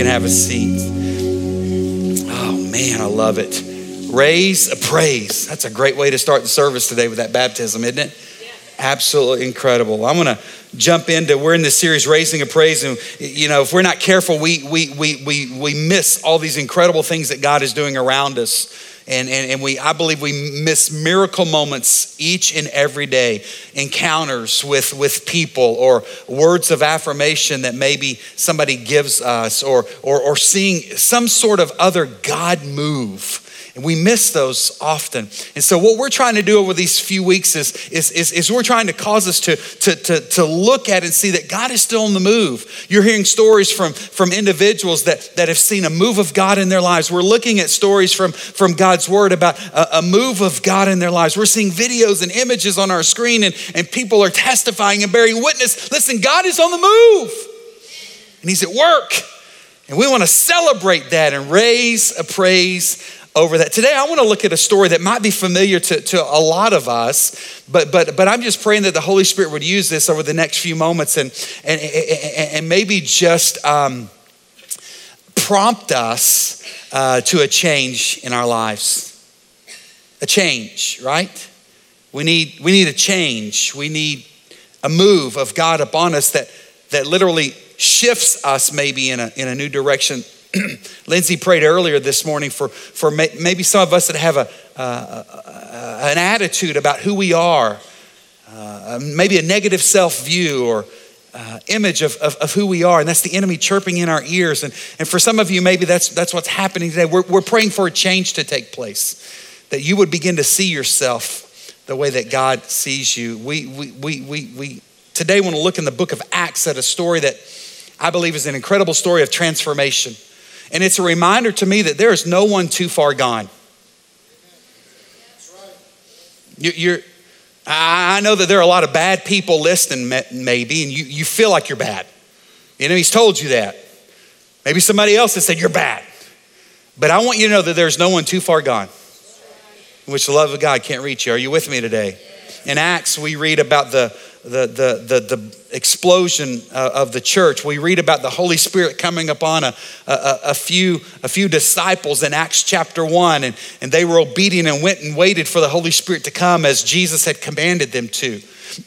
can have a seat. Oh man, I love it. Raise a praise. That's a great way to start the service today with that baptism, isn't it? Absolutely incredible. I'm going to jump into we're in this series raising a praise and you know if we're not careful we we we we we miss all these incredible things that god is doing around us and, and, and we i believe we miss miracle moments each and every day encounters with with people or words of affirmation that maybe somebody gives us or or, or seeing some sort of other god move and we miss those often. And so, what we're trying to do over these few weeks is, is, is, is, we're trying to cause us to, to, to, to look at and see that God is still on the move. You're hearing stories from, from individuals that, that have seen a move of God in their lives. We're looking at stories from, from God's word about a, a move of God in their lives. We're seeing videos and images on our screen, and, and people are testifying and bearing witness. Listen, God is on the move, and He's at work. And we want to celebrate that and raise a praise over that. Today, I want to look at a story that might be familiar to, to a lot of us, but, but, but I'm just praying that the Holy Spirit would use this over the next few moments and, and, and maybe just um, prompt us uh, to a change in our lives. A change, right? We need, we need a change. We need a move of God upon us that, that literally shifts us maybe in a, in a new direction Lindsay prayed earlier this morning for, for maybe some of us that have a, uh, an attitude about who we are, uh, maybe a negative self view or uh, image of, of, of, who we are, and that's the enemy chirping in our ears. And, and for some of you, maybe that's, that's what's happening today. We're, we're praying for a change to take place, that you would begin to see yourself the way that God sees you. We, we, we, we, we today want to look in the book of Acts at a story that I believe is an incredible story of transformation. And it's a reminder to me that there is no one too far gone. You, are I know that there are a lot of bad people listening, maybe, and you, you feel like you're bad. Know, he's told you that. Maybe somebody else has said you're bad. But I want you to know that there's no one too far gone, which the love of God can't reach you. Are you with me today? In Acts, we read about the the, the, the, the explosion uh, of the church. We read about the Holy Spirit coming upon a, a, a, few, a few disciples in Acts chapter 1, and, and they were obedient and went and waited for the Holy Spirit to come as Jesus had commanded them to.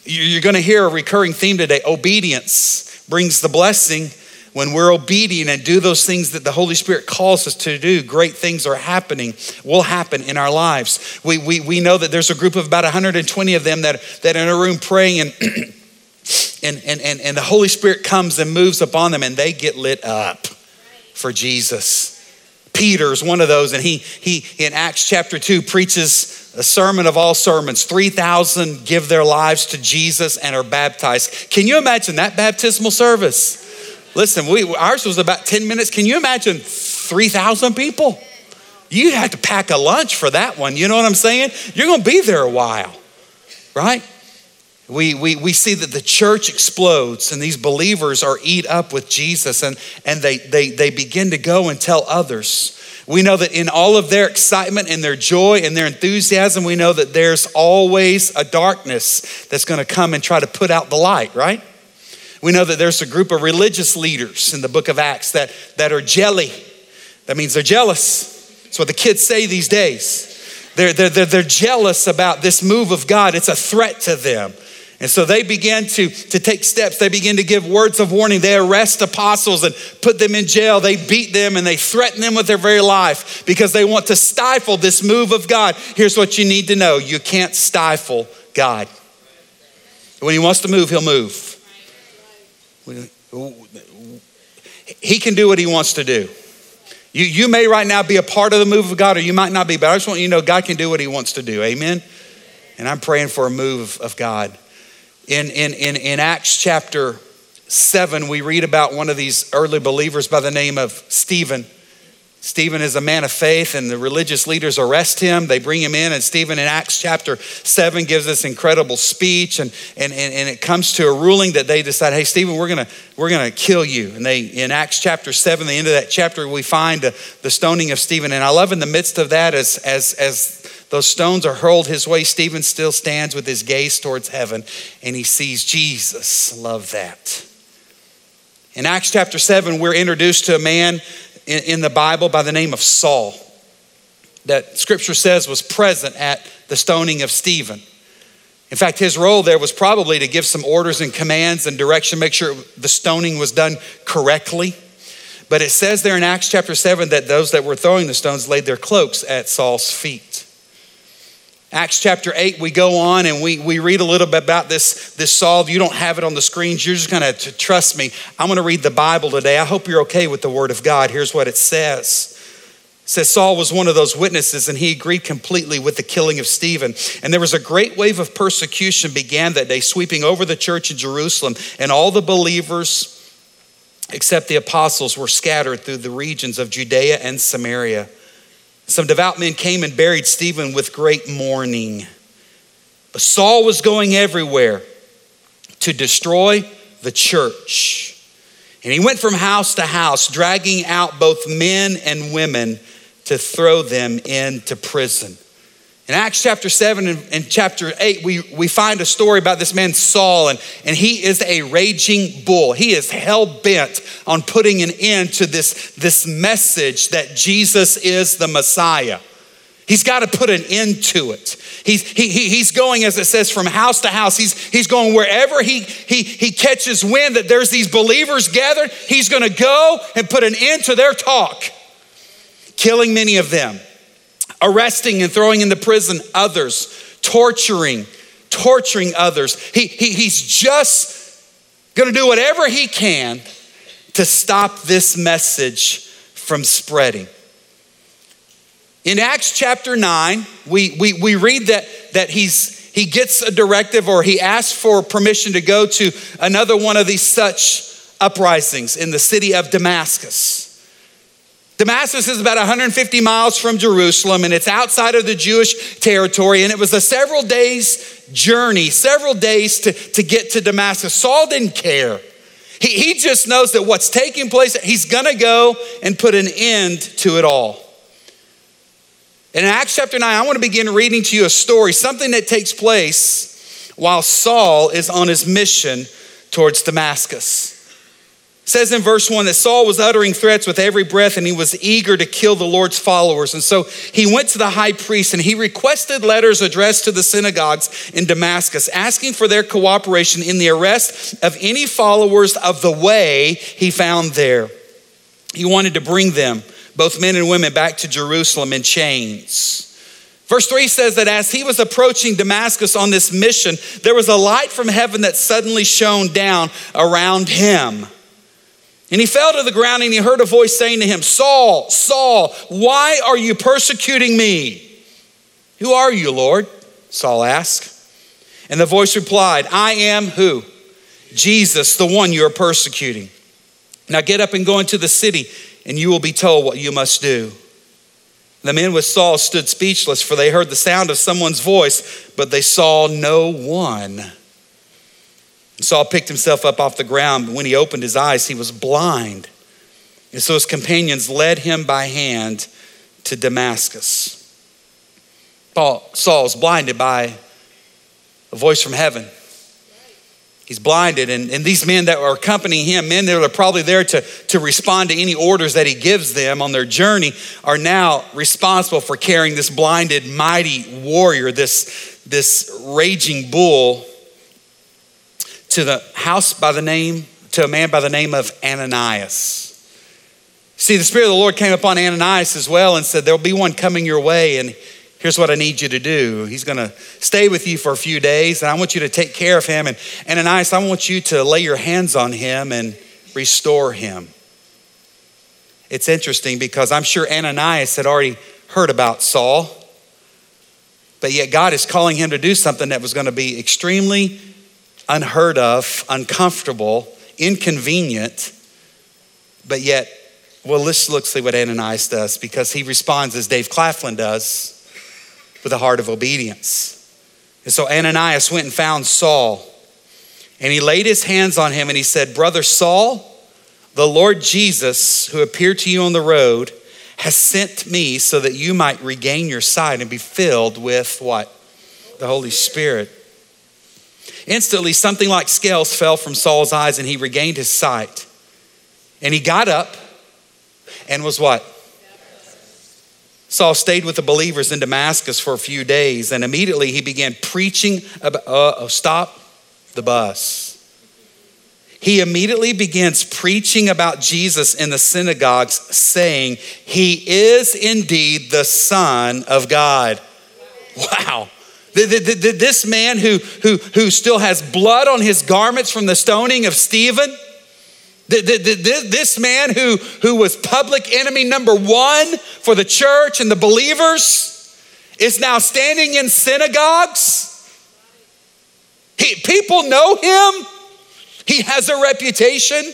You're going to hear a recurring theme today obedience brings the blessing when we're obedient and do those things that the Holy Spirit calls us to do, great things are happening, will happen in our lives. We, we, we know that there's a group of about 120 of them that, that are in a room praying and and, and, and, and the Holy Spirit comes and moves upon them and they get lit up for Jesus. Peter's one of those, and he, he in Acts chapter 2 preaches a sermon of all sermons. 3,000 give their lives to Jesus and are baptized. Can you imagine that baptismal service? Listen, we, ours was about 10 minutes. Can you imagine 3,000 people? You had to pack a lunch for that one. You know what I'm saying? You're going to be there a while, right? We, we, we see that the church explodes and these believers are eat up with Jesus and, and they, they, they begin to go and tell others. We know that in all of their excitement and their joy and their enthusiasm, we know that there's always a darkness that's going to come and try to put out the light, right? We know that there's a group of religious leaders in the book of Acts that, that are jelly. That means they're jealous. That's what the kids say these days. They're, they're, they're, they're jealous about this move of God, it's a threat to them. And so they began to, to take steps. They begin to give words of warning. They arrest apostles and put them in jail. They beat them and they threaten them with their very life because they want to stifle this move of God. Here's what you need to know you can't stifle God. When He wants to move, He'll move. He can do what he wants to do. You, you may right now be a part of the move of God, or you might not be, but I just want you to know God can do what he wants to do. Amen? And I'm praying for a move of God. In, in, in, in Acts chapter 7, we read about one of these early believers by the name of Stephen. Stephen is a man of faith, and the religious leaders arrest him. They bring him in, and Stephen in Acts chapter 7 gives this incredible speech, and, and, and, and it comes to a ruling that they decide, hey, Stephen, we're gonna, we're gonna kill you. And they, in Acts chapter 7, the end of that chapter, we find the, the stoning of Stephen. And I love in the midst of that, as, as, as those stones are hurled his way, Stephen still stands with his gaze towards heaven, and he sees Jesus. Love that. In Acts chapter 7, we're introduced to a man in, in the Bible by the name of Saul that scripture says was present at the stoning of Stephen. In fact, his role there was probably to give some orders and commands and direction, make sure the stoning was done correctly. But it says there in Acts chapter 7 that those that were throwing the stones laid their cloaks at Saul's feet. Acts chapter 8, we go on and we, we read a little bit about this, this Saul. You don't have it on the screens. You're just going to trust me. I'm going to read the Bible today. I hope you're okay with the Word of God. Here's what it says. It says Saul was one of those witnesses and he agreed completely with the killing of Stephen. And there was a great wave of persecution began that day, sweeping over the church in Jerusalem. And all the believers, except the apostles, were scattered through the regions of Judea and Samaria. Some devout men came and buried Stephen with great mourning. But Saul was going everywhere to destroy the church. And he went from house to house, dragging out both men and women to throw them into prison. In Acts chapter 7 and, chapter 8, we, we find a story about this man Saul, and, and he is a raging bull. He is hell bent on putting an end to this, this message that Jesus is the Messiah. He's got to put an end to it. He's, he, he, he's going, as it says, from house to house. He's, he's going wherever he, he, he catches wind that there's these believers gathered, he's going to go and put an end to their talk, killing many of them arresting and throwing into prison others, torturing, torturing others. He, he, he's just going to do whatever he can to stop this message from spreading. In Acts chapter 9, we, we, we read that, that he's, he gets a directive or he asks for permission to go to another one of these such uprisings in the city of Damascus. Damascus is about 150 miles from Jerusalem and it's outside of the Jewish territory. And it was a several days journey, several days to, to get to Damascus. Saul didn't care. He, he just knows that what's taking place, he's gonna go and put an end to it all. And in Acts chapter 9, I want to begin reading to you a story, something that takes place while Saul is on his mission towards Damascus. It says in verse 1 that Saul was uttering threats with every breath and he was eager to kill the Lord's followers. And so he went to the high priest and he requested letters addressed to the synagogues in Damascus, asking for their cooperation in the arrest of any followers of the way he found there. He wanted to bring them, both men and women, back to Jerusalem in chains. Verse 3 says that as he was approaching Damascus on this mission, there was a light from heaven that suddenly shone down around him. And he fell to the ground and he heard a voice saying to him, Saul, Saul, why are you persecuting me? Who are you, Lord? Saul asked. And the voice replied, I am who? Jesus, the one you are persecuting. Now get up and go into the city, and you will be told what you must do. The men with Saul stood speechless, for they heard the sound of someone's voice, but they saw no one. Saul picked himself up off the ground, but when he opened his eyes, he was blind. And so his companions led him by hand to Damascus. Paul, Saul's blinded by a voice from heaven. He's blinded, and, and these men that are accompanying him, men that are probably there to, to respond to any orders that he gives them on their journey, are now responsible for carrying this blinded, mighty warrior, this, this raging bull to the house by the name, to a man by the name of Ananias. See, the Spirit of the Lord came upon Ananias as well and said, There'll be one coming your way, and here's what I need you to do. He's going to stay with you for a few days, and I want you to take care of him. And Ananias, I want you to lay your hands on him and restore him. It's interesting because I'm sure Ananias had already heard about Saul, but yet God is calling him to do something that was going to be extremely unheard of, uncomfortable, inconvenient, but yet, well, let's look see what Ananias does because he responds as Dave Claflin does with a heart of obedience. And so Ananias went and found Saul and he laid his hands on him and he said, Brother Saul, the Lord Jesus, who appeared to you on the road, has sent me so that you might regain your sight and be filled with what? The Holy Spirit. Instantly, something like scales fell from Saul's eyes and he regained his sight. And he got up and was what? Saul stayed with the believers in Damascus for a few days, and immediately he began preaching about, uh, oh, stop the bus. He immediately begins preaching about Jesus in the synagogues, saying, He is indeed the Son of God. Wow. This man who, who, who still has blood on his garments from the stoning of Stephen, this man who, who was public enemy number one for the church and the believers is now standing in synagogues. He, people know him, he has a reputation,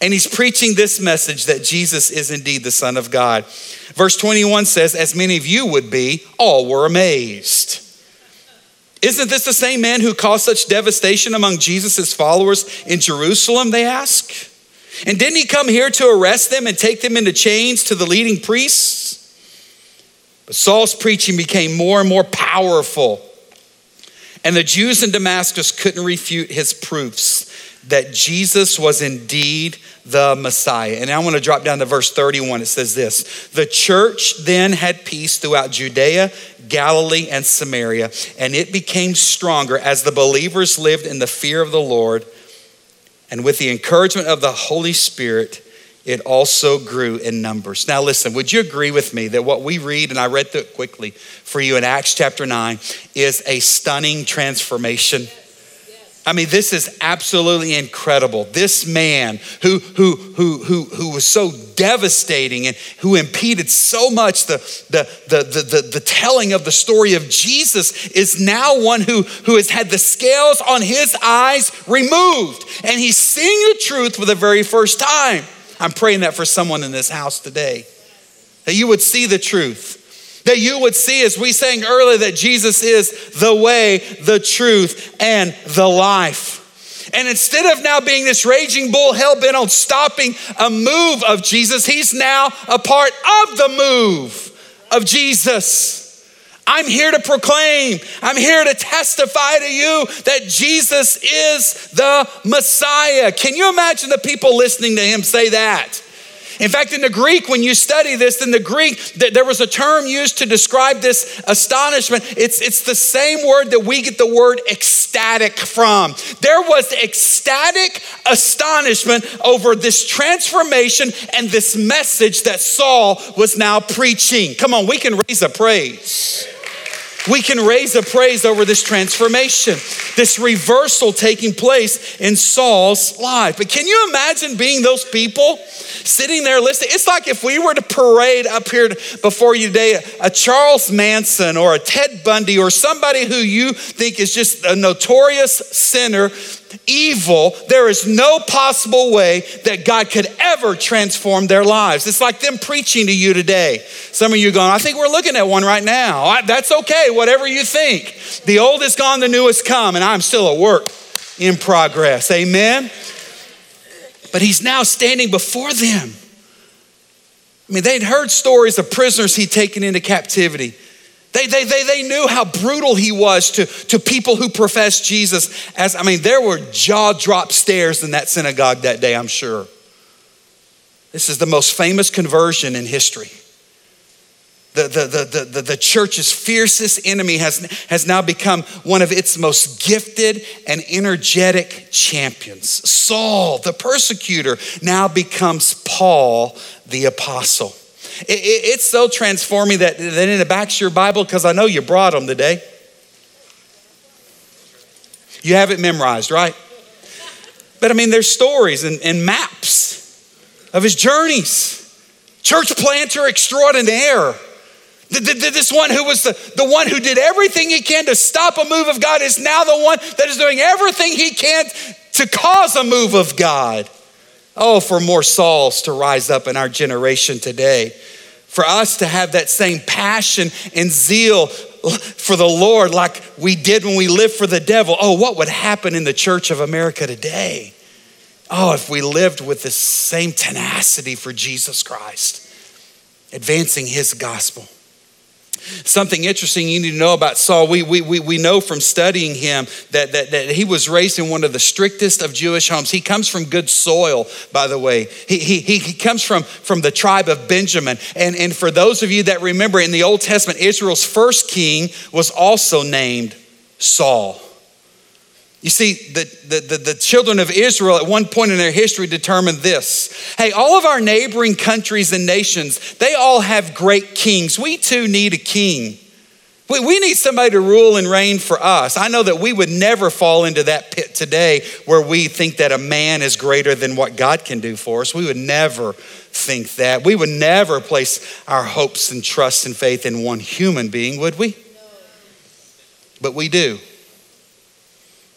and he's preaching this message that Jesus is indeed the Son of God. Verse 21 says, As many of you would be, all were amazed. Isn't this the same man who caused such devastation among Jesus' followers in Jerusalem? They ask. And didn't he come here to arrest them and take them into chains to the leading priests? But Saul's preaching became more and more powerful. And the Jews in Damascus couldn't refute his proofs that Jesus was indeed the Messiah. And I want to drop down to verse 31. It says this The church then had peace throughout Judea, Galilee, and Samaria, and it became stronger as the believers lived in the fear of the Lord. And with the encouragement of the Holy Spirit, it also grew in numbers. Now, listen, would you agree with me that what we read, and I read through it quickly for you in Acts chapter 9, is a stunning transformation? I mean, this is absolutely incredible. This man who, who, who, who, who was so devastating and who impeded so much the, the, the, the, the, telling of the story of Jesus is now one who, who has had the scales on his eyes removed. And he's seeing the truth for the very first time. I'm praying that for someone in this house today, that you would see the truth that you would see, as we sang earlier, that Jesus is the way, the truth, and the life. And instead of now being this raging bull hell bent on stopping a move of Jesus, he's now a part of the move of Jesus. I'm here to proclaim, I'm here to testify to you that Jesus is the Messiah. Can you imagine the people listening to him say that? In fact, in the Greek, when you study this, in the Greek, there was a term used to describe this astonishment. It's, it's the same word that we get the word ecstatic from. There was ecstatic astonishment over this transformation and this message that Saul was now preaching. Come on, we can raise a praise we can raise a praise over this transformation, this reversal taking place in Saul's life. But can you imagine being those people sitting there listening? It's like if we were to parade up here before you today a Charles Manson or a Ted Bundy or somebody who you think is just a notorious sinner evil, there is no possible way that God could ever transform their lives. It's like them preaching to you today. Some of you going, I think we're looking at one right now. That's okay, whatever you think. The old is gone, the new has come, and I'm still at work in progress. Amen? But he's now standing before them. I mean, they'd heard stories of prisoners he'd taken into captivity. They, they, they, they knew how brutal he was to, to people who professed Jesus as, I mean, there were jaw drop stares in that synagogue that day, I'm sure. This is the most famous conversion in history. The, the, the, the, the, church's fiercest enemy has, has now become one of its most gifted and energetic champions. Saul, the persecutor, now becomes Paul, the apostle. It, it, it's so transforming that, that in the back of your Bible, because I know you brought them today, you have it memorized, right? But I mean, there's stories and, and maps of his journeys. Church planter extraordinaire. This one who was the, the one who did everything he can to stop a move of God is now the one that is doing everything he can to cause a move of God. Oh, for more Sauls to rise up in our generation today. For us to have that same passion and zeal for the Lord like we did when we lived for the devil. Oh, what would happen in the church of America today? Oh, if we lived with the same tenacity for Jesus Christ, advancing his gospel. Something interesting you need to know about Saul, we, we, we, we know from studying him that, that, that he was raised in one of the strictest of Jewish homes. He comes from good soil, by the way. He, he, he comes from, from the tribe of Benjamin. And, and for those of you that remember, in the Old Testament, Israel's first king was also named Saul. You see, the, the, the, the, children of Israel at one point in their history determined this. Hey, all of our neighboring countries and nations, they all have great kings. We too need a king. We, we need somebody to rule and reign for us. I know that we would never fall into that pit today where we think that a man is greater than what God can do for us. We would never think that. We would never place our hopes and trust and faith in one human being, would we? But we do.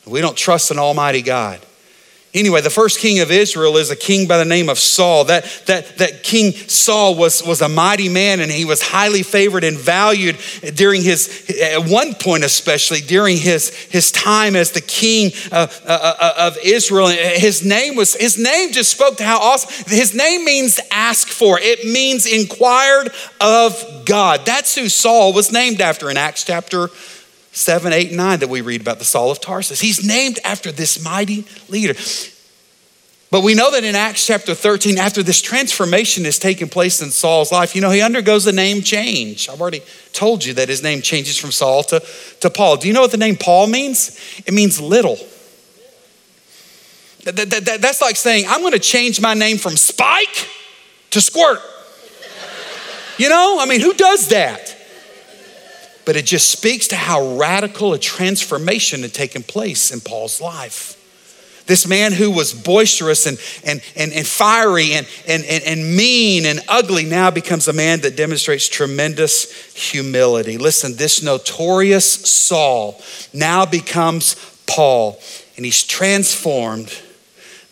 We don't trust an almighty God. Anyway, the first king of Israel is a king by the name of Saul. That, that, that King Saul was, was a mighty man and he was highly favored and valued during his, at one point especially, during his, his time as the king of, of Israel. His name was, his name just spoke to how awesome, his name means ask for. It means inquired of God. That's who Saul was named after in Acts chapter 7, 8, 9 that we read about the Saul of Tarsus. He's named after this mighty leader. But we know that in Acts chapter 13, after this transformation is taking place in Saul's life, you know, he undergoes a name change. I've already told you that his name changes from Saul to, to Paul. Do you know what the name Paul means? It means little. That, that, that, that's like saying, I'm going to change my name from Spike to Squirt. You know, I mean, who does that? But it just speaks to how radical a transformation had taken place in Paul's life. This man who was boisterous and, and, and, and fiery and, and, and, and mean and ugly now becomes a man that demonstrates tremendous humility. Listen, this notorious Saul now becomes Paul, and he's transformed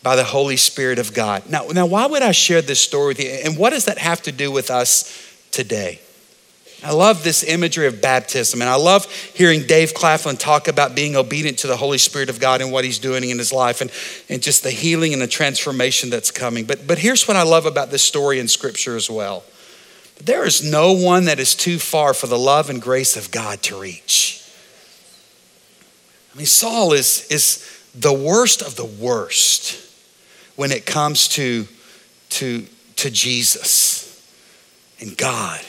by the Holy Spirit of God. Now, now why would I share this story with you? And what does that have to do with us today? I love this imagery of baptism, and I love hearing Dave Claflin talk about being obedient to the Holy Spirit of God and what he's doing in his life and, and just the healing and the transformation that's coming. But, but here's what I love about this story in Scripture as well there is no one that is too far for the love and grace of God to reach. I mean, Saul is, is the worst of the worst when it comes to, to, to Jesus and God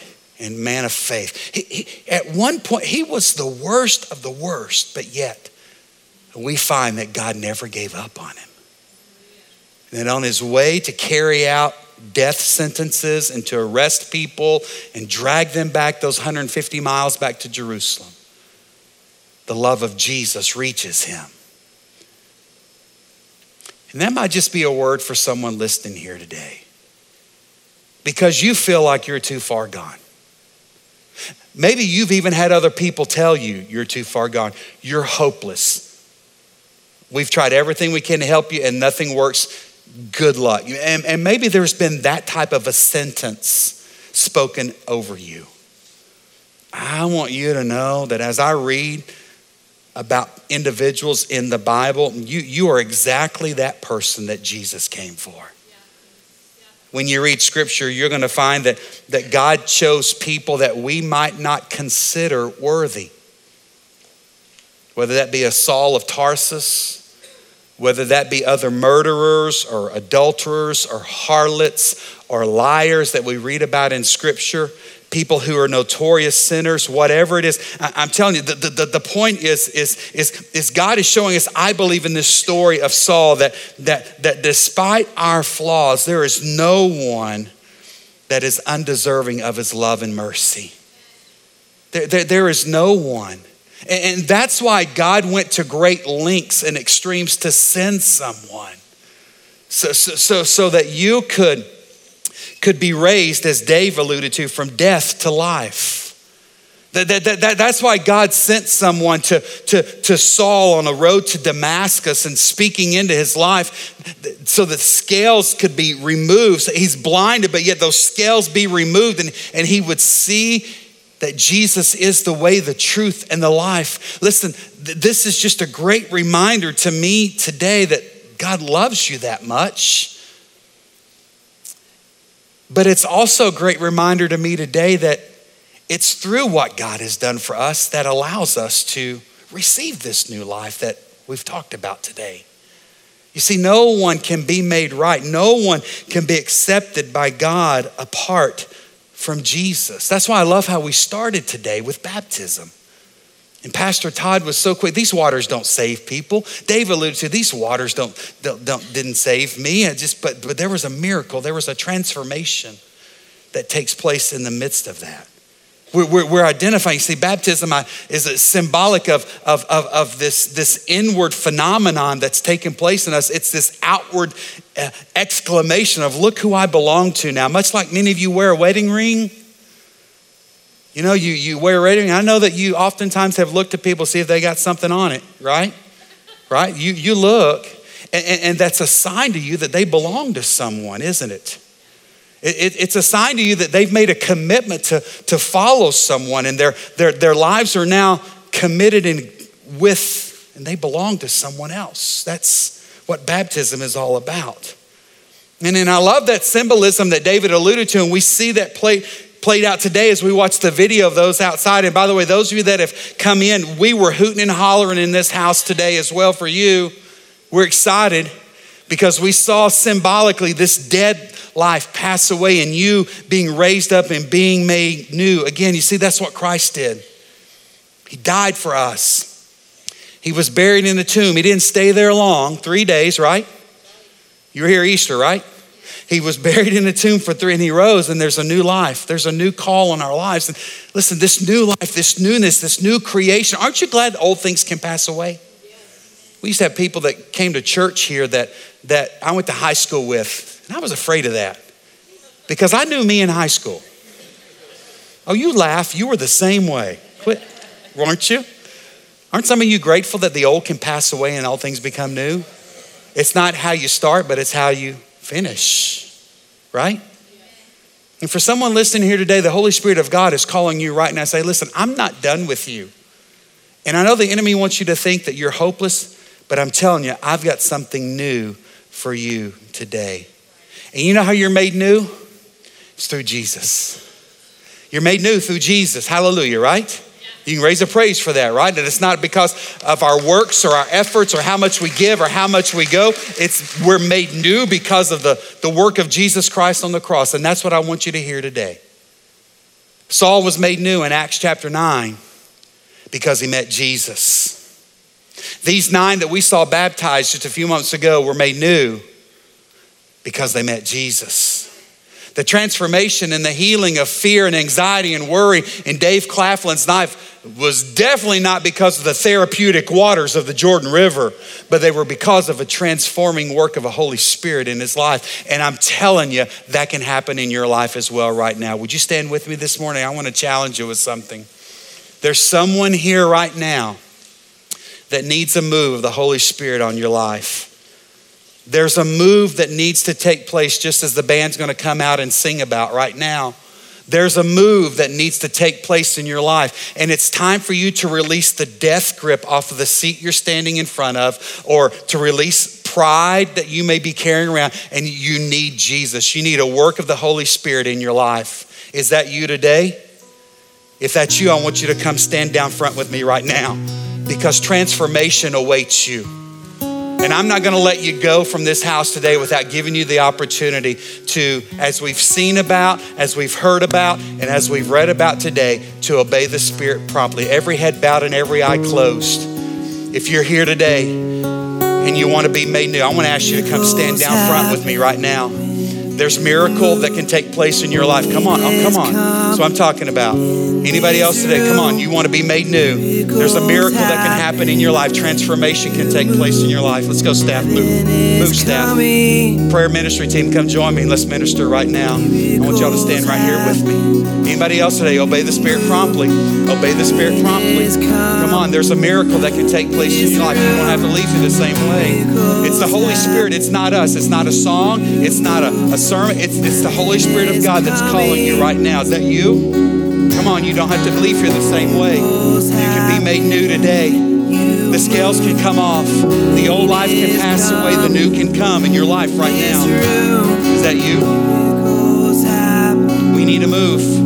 and man of faith. He, he, at one point, he was the worst of the worst, but yet we find that God never gave up on him. And that on his way to carry out death sentences and to arrest people and drag them back those 150 miles back to Jerusalem, the love of Jesus reaches him. And that might just be a word for someone listening here today because you feel like you're too far gone. Maybe you've even had other people tell you you're too far gone, you're hopeless. We've tried everything we can to help you and nothing works. Good luck. And, and maybe there's been that type of a sentence spoken over you. I want you to know that as I read about individuals in the Bible, you, you are exactly that person that Jesus came for when you read scripture, you're going to find that, that God chose people that we might not consider worthy. Whether that be a Saul of Tarsus, whether that be other murderers or adulterers or harlots or liars that we read about in scripture, people who are notorious sinners, whatever it is. I, am telling you, the, the, the point is, is, is, is God is showing us, I believe in this story of Saul, that, that, that despite our flaws, there is no one that is undeserving of his love and mercy. There, there, there is no one. And, and that's why God went to great lengths and extremes to send someone. So, so, so, so that you could could be raised, as Dave alluded to, from death to life. That, that, that, that's why God sent someone to, to, to Saul on a road to Damascus and speaking into his life so that scales could be removed. So he's blinded, but yet those scales be removed and, and he would see that Jesus is the way, the truth, and the life. Listen, th- this is just a great reminder to me today that God loves you that much. But it's also a great reminder to me today that it's through what God has done for us that allows us to receive this new life that we've talked about today. You see, no one can be made right. No one can be accepted by God apart from Jesus. That's why I love how we started today with baptism. And Pastor Todd was so quick. These waters don't save people. Dave alluded to these waters don't, don't, don't didn't save me. I just but but there was a miracle. There was a transformation that takes place in the midst of that. We're, we're, we're identifying. See, baptism is a symbolic of, of, of, of, this, this inward phenomenon that's taking place in us. It's this outward uh, exclamation of, Look who I belong to now. Much like many of you wear a wedding ring. You know, you, you wear ring. I know that you oftentimes have looked at people, see if they got something on it, right? Right? You, you look, and, and, and that's a sign to you that they belong to someone, isn't it? It, it's a sign to you that they've made a commitment to, to follow someone and their, their, their lives are now committed in, with, and they belong to someone else. That's what baptism is all about. And then I love that symbolism that David alluded to, and we see that play, played out today as we watch the video of those outside. And by the way, those of you that have come in, we were hooting and hollering in this house today as well for you. We're excited because we saw symbolically this dead life pass away and you being raised up and being made new. Again, you see, that's what Christ did. He died for us. He was buried in the tomb. He didn't stay there long, three days, right? You were here Easter, right? He was buried in a tomb for three and he rose, and there's a new life. There's a new call in our lives. And listen, this new life, this newness, this new creation, aren't you glad old things can pass away? We used to have people that came to church here that, that I went to high school with and I was afraid of that because I knew me in high school. Oh, you laugh. You were the same way. Quit, weren't you? Aren't some of you grateful that the old can pass away and all things become new? It's not how you start, but it's how you finish, right? And for someone listening here today, the Holy Spirit of God is calling you right now. Say, listen, I'm not done with you. And I know the enemy wants you to think that you're hopeless, but I'm telling you, I've got something new for you today. And you know how you're made new? It's through Jesus. You're made new through Jesus. Hallelujah, right? You can raise a praise for that, right? That it's not because of our works or our efforts or how much we give or how much we go. It's we're made new because of the, the work of Jesus Christ on the cross. And that's what I want you to hear today. Saul was made new in Acts chapter 9 because he met Jesus. These nine that we saw baptized just a few months ago were made new because they met Jesus. The transformation and the healing of fear and anxiety and worry in Dave Claflin's life was definitely not because of the therapeutic waters of the Jordan River, but they were because of a transforming work of a Holy Spirit in his life. And I'm telling you, that can happen in your life as well right now. Would you stand with me this morning? I want to challenge you with something. There's someone here right now that needs a move of the Holy Spirit on your life. There's a move that needs to take place just as the band's to come out and sing about right now. There's a move that needs to take place in your life, and it's time for you to release the death grip off of the seat you're standing in front of, or to release pride that you may be carrying around, and you need Jesus. You need a work of the Holy Spirit in your life. Is that you today? If that's you, I want you to come stand down front with me right now because transformation awaits you. And I'm not going to let you go from this house today without giving you the opportunity to, as we've seen about, as we've heard about, and as we've read about today, to obey the Spirit promptly. Every head bowed and every eye closed. If you're here today and you want to be made new, I want to ask you to come stand down front with me right now. There's a miracle that can take place in your life. Come on, oh, come on. That's what I'm talking about. Anybody else today? Come on, you want to be made new. There's a miracle that can happen in your life. Transformation can take place in your life. Let's go, staff. Move, move, staff. Prayer ministry team, come join me. Let's minister right now. I want y'all to stand right here with me. Anybody else today? Obey the Spirit promptly. Obey the Spirit promptly. Come on, there's a miracle that can take place in your life. You don't have to leave you the same way. It's the Holy Spirit. It's not us. It's not a song. It's not a, a sermon. It's, it's the Holy Spirit of God that's calling you right now. Is that you? Come on, you don't have to leave here the same way. You can be made new today. The scales can come off. The old life can pass away. The new can come in your life right now. Is that you? We need to move. We need to move.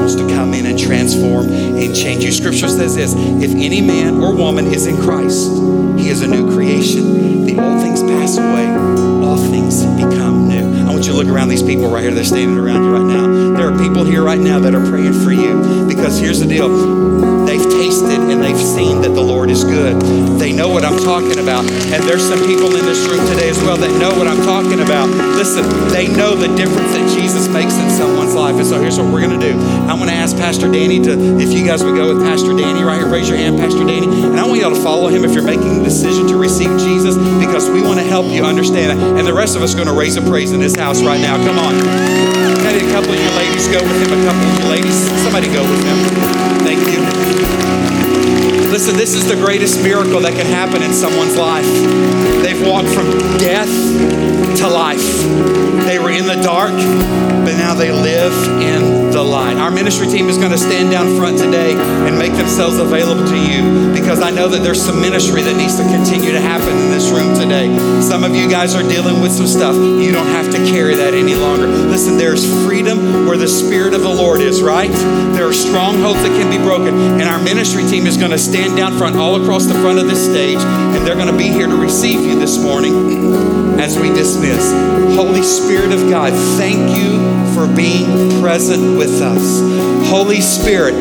Wants to come in and transform and change you. Scripture says this if any man or woman is in Christ, he is a new creation. The old things pass away, all things become new. I want you to look around these people right here. They're standing around you right now. There are people here right now that are praying for you because here's the deal they've they've seen that the Lord is good. They know what I'm talking about. And there's some people in this room today as well that know what I'm talking about. Listen, they know the difference that Jesus makes in someone's life. And so here's what we're going to do. I'm going to ask Pastor Danny to, if you guys would go with Pastor Danny right here, raise your hand, Pastor Danny. And I want y'all to follow him if you're making the decision to receive Jesus because we want to help you understand. And the rest of us are going to raise a praise in this house right now. Come on. Had a couple of you ladies go with him, a couple of you ladies. Somebody go with him. Thank you. Listen, this is the greatest miracle that can happen in someone's life. They've walked from death to life. They were in the dark, but now they live in Our ministry team is going to stand down front today and make themselves available to you because I know that there's some ministry that needs to continue to happen in this room today. Some of you guys are dealing with some stuff. You don't have to carry that any longer. Listen, there's freedom where the Spirit of the Lord is, right? There are strongholds that can be broken. And our ministry team is going to stand down front, all across the front of this stage, and they're going to be here to receive you this morning as we dismiss. Holy Spirit of God, thank you for being present us. Holy Spirit,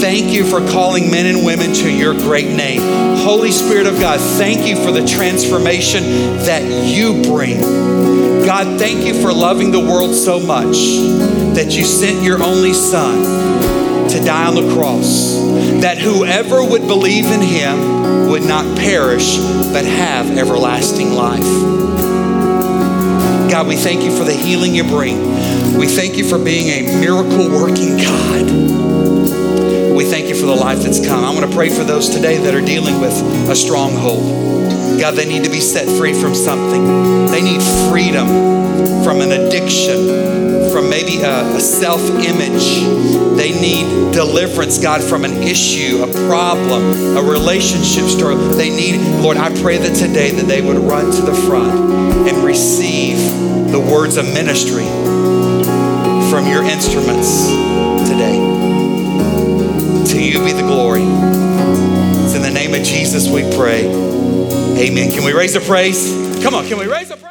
thank you for calling men and women to your great name. Holy Spirit of God, thank you for the transformation that you bring. God, thank you for loving the world so much that you sent your only Son to die on the cross, that whoever would believe in him would not perish but have everlasting life. God, we thank you for the healing you bring. We thank you for being a miracle working God. We thank you for the life that's come. I'm going to pray for those today that are dealing with a stronghold. God, they need to be set free from something. They need freedom from an addiction, from maybe a, a self image. They need deliverance, God, from an issue, a problem, a relationship struggle. They need, Lord, I pray that today that they would run to the front and receive the words of ministry from your instruments today. To you be the glory. It's in the name of Jesus we pray. Amen. Can we raise a praise? Come on, can we raise a praise?